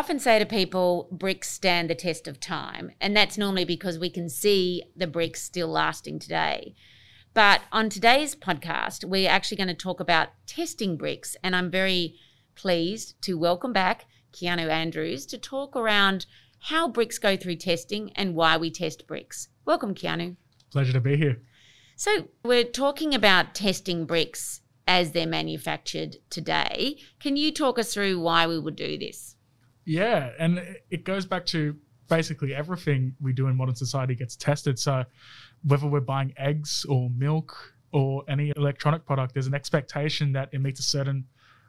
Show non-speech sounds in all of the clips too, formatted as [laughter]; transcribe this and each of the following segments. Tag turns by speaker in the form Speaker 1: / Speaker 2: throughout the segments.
Speaker 1: Often say to people, bricks stand the test of time. And that's normally because we can see the bricks still lasting today. But on today's podcast, we're actually going to talk about testing bricks. And I'm very pleased to welcome back Keanu Andrews to talk around how bricks go through testing and why we test bricks. Welcome, Keanu.
Speaker 2: Pleasure to be here.
Speaker 1: So, we're talking about testing bricks as they're manufactured today. Can you talk us through why we would do this?
Speaker 2: Yeah, and it goes back to basically everything we do in modern society gets tested. So whether we're buying eggs or milk or any electronic product, there's an expectation that it meets a certain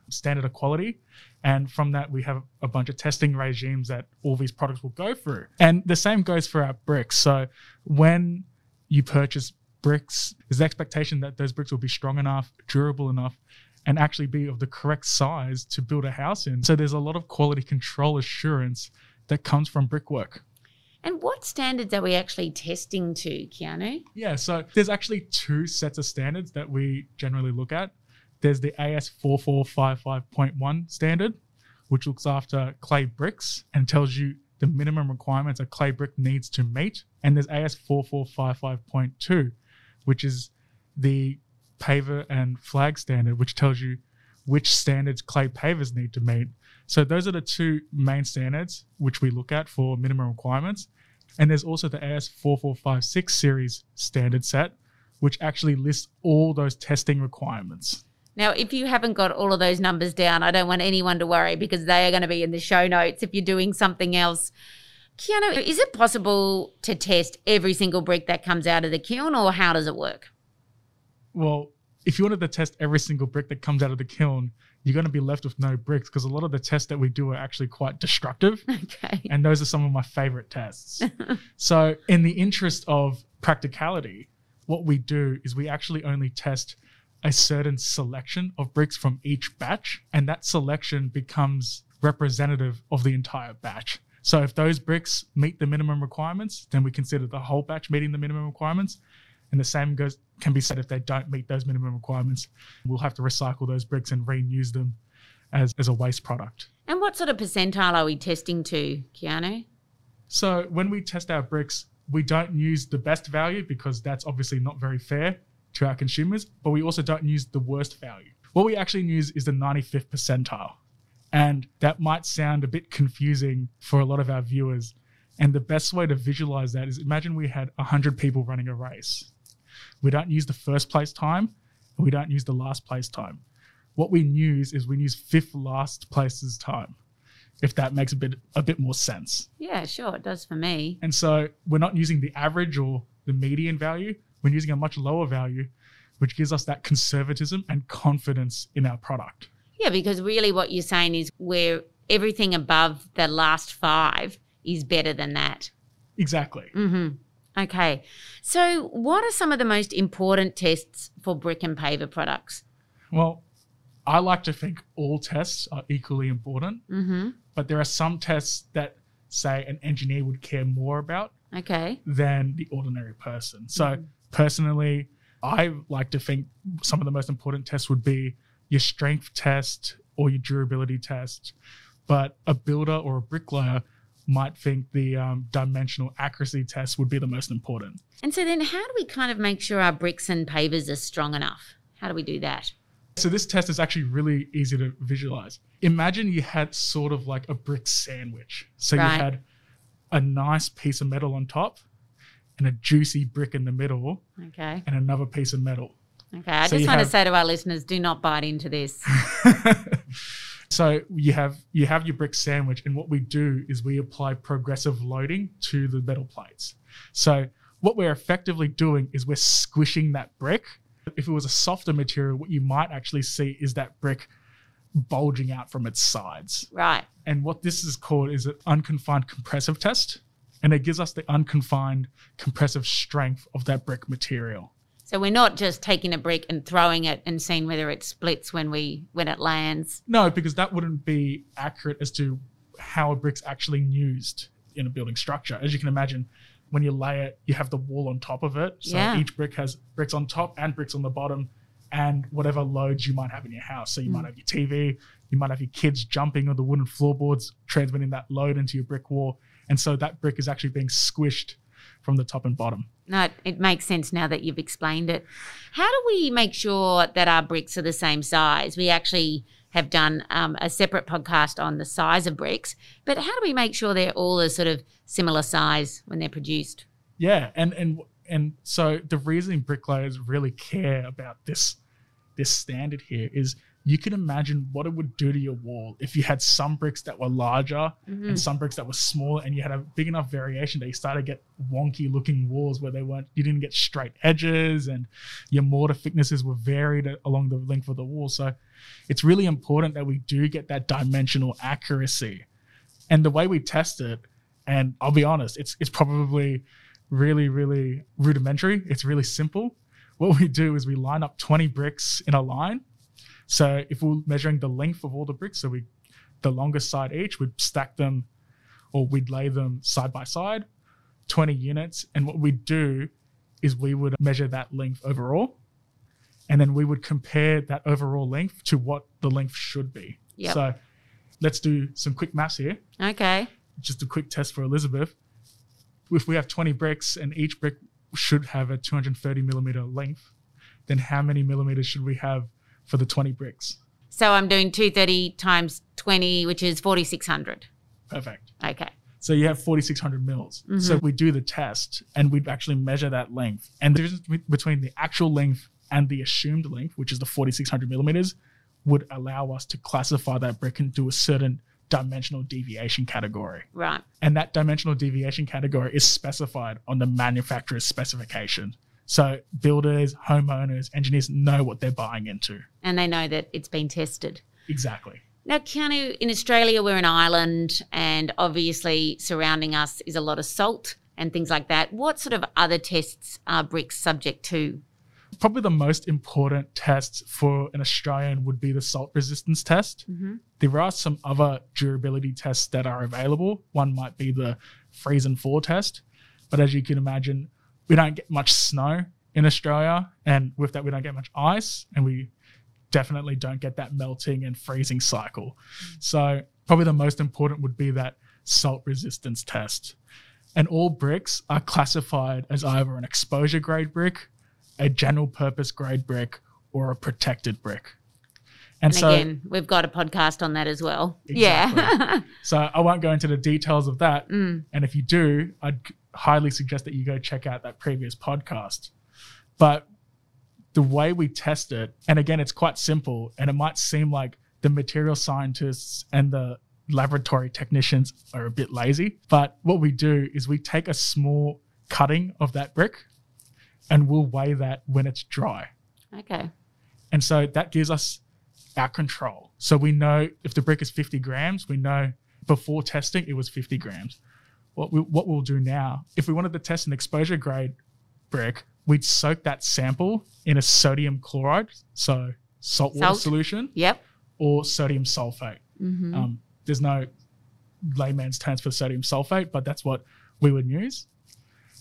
Speaker 2: standard of quality. And from that, we have a bunch of testing regimes that all these products will go through. And the same goes for our bricks. So when you purchase bricks, there's the expectation that those bricks will be strong enough, durable enough, and actually be of the correct size to build a house in. So there's a lot of quality control assurance that comes from brickwork.
Speaker 1: And what standards are we actually testing to, Keanu?
Speaker 2: Yeah, so there's actually two sets of standards that we generally look at. There's the AS 4455.1 standard, which looks after clay bricks and tells you the minimum requirements a clay brick needs to meet. And there's AS 4455.2, which is the paver and flag standard, which tells you which standards clay pavers need to meet. So those are the two main standards which we look at for minimum requirements. And there's also the AS 4456 series standard set, which actually lists all those testing requirements.
Speaker 1: Now, if you haven't got all of those numbers down, I don't want anyone to worry because they are going to be in the show notes if you're doing something else. Keanu, is it possible to test every single brick that comes out of the kiln, or how does it work?
Speaker 2: Well, if you wanted to test every single brick that comes out of the kiln, you're going to be left with no bricks because a lot of the tests that we do are actually quite destructive. [laughs]
Speaker 1: Okay.
Speaker 2: And those are some of my favorite tests. [laughs] so, in the interest of practicality, what we do is we actually only test a certain selection of bricks from each batch, and that selection becomes representative of the entire batch. So, if those bricks meet the minimum requirements, then we consider the whole batch meeting the minimum requirements. And the same goes can be said if they don't meet those minimum requirements. We'll have to recycle those bricks and reuse them as, as a waste product.
Speaker 1: And what sort of percentile are we testing to, Keanu?
Speaker 2: So when we test our bricks, we don't use the best value because that's obviously not very fair to our consumers, but we also don't use the worst value. What we actually use is the 95th percentile. And that might sound a bit confusing for a lot of our viewers. And the best way to visualize that is imagine we had 100 people running a race. We don't use the first place time and we don't use the last place time. What we use is we use fifth last place's time, if that makes a bit a bit more sense.
Speaker 1: Yeah, sure, it does for me.
Speaker 2: And so we're not using the average or the median value, we're using a much lower value, which gives us that conservatism and confidence in our product.
Speaker 1: Yeah, because really what you're saying is where everything above the last five is better than that.
Speaker 2: Exactly.
Speaker 1: Mm-hmm. Okay. So, what are some of the most important tests for brick and paver products?
Speaker 2: Well, I like to think all tests are equally important,
Speaker 1: Mm-hmm.
Speaker 2: but there are some tests that, say, an engineer would care more about
Speaker 1: Okay.
Speaker 2: than the ordinary person. So, personally, I like to think some of the most important tests would be your strength test or your durability test. But a builder or a bricklayer might think the um, dimensional accuracy test would be the most important.
Speaker 1: And so, then how do we kind of make sure our bricks and pavers are strong enough? How do we do that?
Speaker 2: So this test is actually really easy to visualize. Imagine you had sort of like a brick sandwich. So
Speaker 1: Right.
Speaker 2: you had a nice piece of metal on top and a juicy brick in the middle
Speaker 1: Okay.
Speaker 2: and another piece of metal.
Speaker 1: Okay. I
Speaker 2: So
Speaker 1: just want to say to our listeners do not bite into this. [laughs]
Speaker 2: so you have you have your brick sandwich and what we do is we apply progressive loading to the metal plates. So what we're effectively doing is we're squishing that brick. If it was a softer material, what you might actually see is that brick bulging out from its sides.
Speaker 1: Right.
Speaker 2: And what this is called is an unconfined compressive test. And it gives us the unconfined compressive strength of that brick material.
Speaker 1: So we're not just taking a brick and throwing it and seeing whether it splits when we when it lands.
Speaker 2: No, because that wouldn't be accurate as to how a brick's actually used in a building structure. As you can imagine, when you lay it, you have the wall on top of it. So
Speaker 1: Yeah.
Speaker 2: each brick has bricks on top and bricks on the bottom, and whatever loads you might have in your house. So you hmm. might have your TV, you might have your kids jumping on the wooden floorboards, transmitting that load into your brick wall. And so that brick is actually being squished from the top and bottom.
Speaker 1: No, it, makes sense now that you've explained it. How do we make sure that our bricks are the same size? We actually have done um, a separate podcast on the size of bricks, but how do we make sure they're all a sort of similar size when they're produced?
Speaker 2: Yeah, and and and so the reason bricklayers really care about this this standard here is you can imagine what it would do to your wall if you had some bricks that were larger
Speaker 1: Mm-hmm.
Speaker 2: and some bricks that were smaller and you had a big enough variation that you started to get wonky looking walls where they weren't you didn't get straight edges and your mortar thicknesses were varied along the length of the wall. So it's really important that we do get that dimensional accuracy. And the way we test it and i'll be honest it's it's probably really really rudimentary. It's really simple. What we do is we line up 20 bricks in a line so if we're measuring the length of all the bricks so we the longest side each we'd stack them or we'd lay them side by side 20 units and what we'd do is we would measure that length overall and then we would compare that overall length to what the length should be
Speaker 1: Yep.
Speaker 2: so let's do some quick maths here
Speaker 1: Okay.
Speaker 2: just a quick test for Elizabeth. If we have 20 bricks and each brick should have a 230 millimeter length, then how many millimeters should we have for the 20 bricks?
Speaker 1: So I'm doing 230 times 20, which is 4,600.
Speaker 2: Perfect.
Speaker 1: Okay.
Speaker 2: So you have 4,600 mils. Mm-hmm. So we do the test and we'd actually measure that length. And the difference between the actual length and the assumed length, which is the 4,600 millimeters, would allow us to classify that brick into a certain dimensional deviation category.
Speaker 1: Right.
Speaker 2: and that dimensional deviation category is specified on the manufacturer's specification. So builders, homeowners, engineers know what they're buying into.
Speaker 1: And they know that it's been tested.
Speaker 2: Exactly.
Speaker 1: Now, Keanu, in Australia, we're an island, and obviously surrounding us is a lot of salt and things like that. What sort of other tests are bricks subject to?
Speaker 2: Probably the most important test for an Australian would be the salt resistance test. Mm-hmm. There are some other durability tests that are available. One might be the freeze and thaw test. But as you can imagine, we don't get much snow in Australia. And with that, we don't get much ice. And we definitely don't get that melting and freezing cycle. So, probably the most important would be that salt resistance test. And all bricks are classified as either an exposure grade brick, a general purpose grade brick, or a protected brick. And,
Speaker 1: And
Speaker 2: so,
Speaker 1: again, we've got a podcast on that as well.
Speaker 2: Exactly.
Speaker 1: Yeah. [laughs]
Speaker 2: so I won't go into the details of that.
Speaker 1: Mm.
Speaker 2: And if you do, I'd highly suggest that you go check out that previous podcast. But the way we test it, and again, it's quite simple, and it might seem like the material scientists and the laboratory technicians are a bit lazy. But what we do is we take a small cutting of that brick and we'll weigh that when it's dry.
Speaker 1: okay.
Speaker 2: And so that gives us our control. So we know if the brick is 50 grams, we know before testing it was 50 grams. What, we, what we'll do now, if we wanted to test an exposure grade brick, we'd soak that sample in a sodium chloride, so salt water
Speaker 1: Salt.
Speaker 2: solution,
Speaker 1: Yep.
Speaker 2: or sodium sulfate.
Speaker 1: Mm-hmm.
Speaker 2: Um, there's no layman's terms for sodium sulfate, but that's what we would use.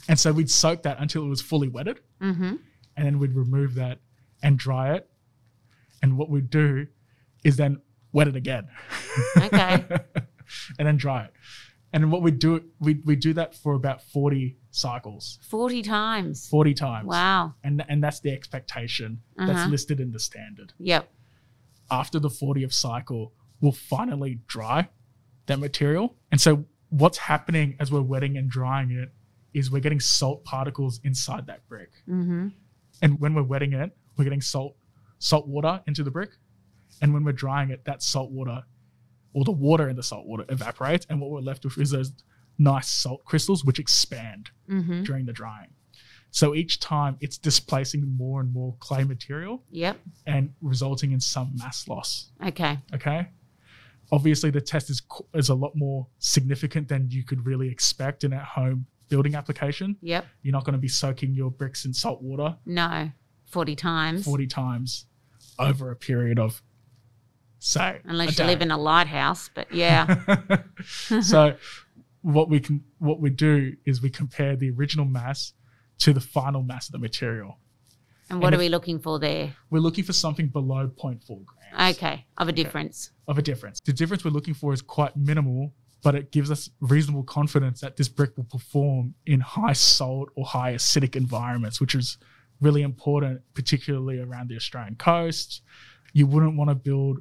Speaker 2: And so we'd soak that until it was fully wetted
Speaker 1: Mm-hmm.
Speaker 2: and then we'd remove that and dry it. And what we'd do is then wet it again.
Speaker 1: Okay. [laughs]
Speaker 2: and then dry it. And what we do, we we do that for about 40 cycles,
Speaker 1: 40 times.
Speaker 2: 40 times.
Speaker 1: Wow.
Speaker 2: And and that's the expectation that's
Speaker 1: Uh-huh.
Speaker 2: listed in the standard.
Speaker 1: Yep.
Speaker 2: After the 40th cycle, we'll finally dry that material. And so what's happening as we're wetting and drying it is we're getting salt particles inside that brick.
Speaker 1: Mm-hmm.
Speaker 2: And when we're wetting it, we're getting salt salt water into the brick. And when we're drying it, that salt water or the water in the salt water evaporates. And what we're left with is those nice salt crystals which expand
Speaker 1: Mm-hmm.
Speaker 2: during the drying. So each time it's displacing more and more clay material
Speaker 1: Yep.
Speaker 2: and resulting in some mass loss.
Speaker 1: Okay.
Speaker 2: Okay. Obviously, the test is is a lot more significant than you could really expect in at home building application.
Speaker 1: Yep.
Speaker 2: You're not going to be soaking your bricks in salt water
Speaker 1: No. 40 times.
Speaker 2: 40 times over a period of, say,
Speaker 1: Unless you live in a lighthouse, but yeah. [laughs] [laughs]
Speaker 2: so what we can what we do is we compare the original mass to the final mass of the material.
Speaker 1: And what
Speaker 2: And
Speaker 1: are we looking for there?
Speaker 2: We're looking for something below 0.4 grams
Speaker 1: Okay. Of a difference.
Speaker 2: of a difference. The difference we're looking for is quite minimal, but it gives us reasonable confidence that this brick will perform in high salt or high acidic environments, which is really important, particularly around the Australian coast. You wouldn't want to build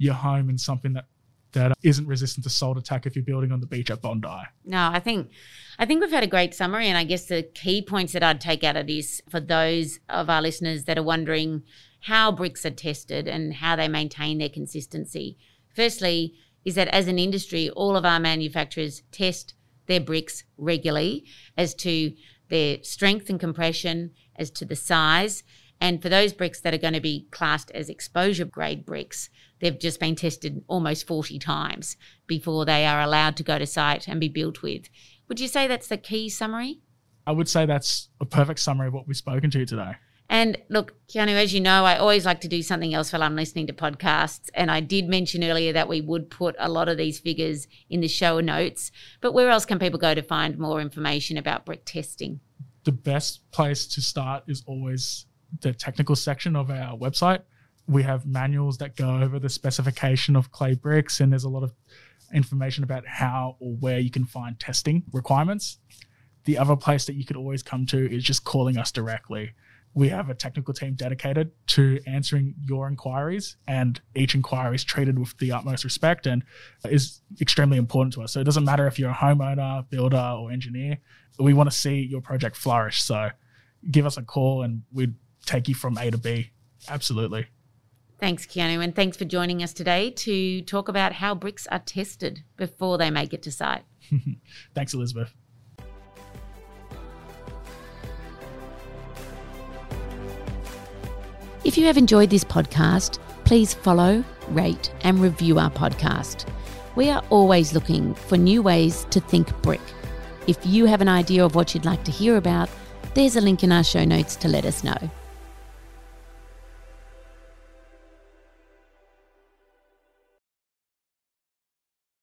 Speaker 2: your home in something that that isn't resistant to salt attack if you're building on the beach at Bondi.
Speaker 1: No, I think I think we've had a great summary, and I guess the key points that I'd take out of this for those of our listeners that are wondering how bricks are tested and how they maintain their consistency. Firstly, is that as an industry, all of our manufacturers test their bricks regularly as to their strength and compression, as to the size. And for those bricks that are going to be classed as exposure grade bricks, they've just been tested almost 40 times before they are allowed to go to site and be built with. Would you say that's the key summary?
Speaker 2: I would say that's a perfect summary of what we've spoken to you today.
Speaker 1: And look, Keanu, as you know, I always like to do something else while I'm listening to podcasts. And I did mention earlier that we would put a lot of these figures in the show notes. But where else can people go to find more information about brick testing?
Speaker 2: the best place to start is always the technical section of our website. We have manuals that go over the specification of clay bricks, and there's a lot of information about how or where you can find testing requirements. The other place that you could always come to is just calling us directly. We have a technical team dedicated to answering your inquiries, and each inquiry is treated with the utmost respect and is extremely important to us. So it doesn't matter if you're a homeowner, builder, or engineer. We want to see your project flourish. So give us a call and we'd take you from A to B. Absolutely.
Speaker 1: Thanks, Keanu. And thanks for joining us today to talk about how bricks are tested before they make it to site. [laughs]
Speaker 2: Thanks, Elizabeth.
Speaker 1: If you have enjoyed this podcast, please follow, rate, and review our podcast. We are always looking for new ways to think brick. If you have an idea of what you'd like to hear about, there's a link in our show notes to let us know.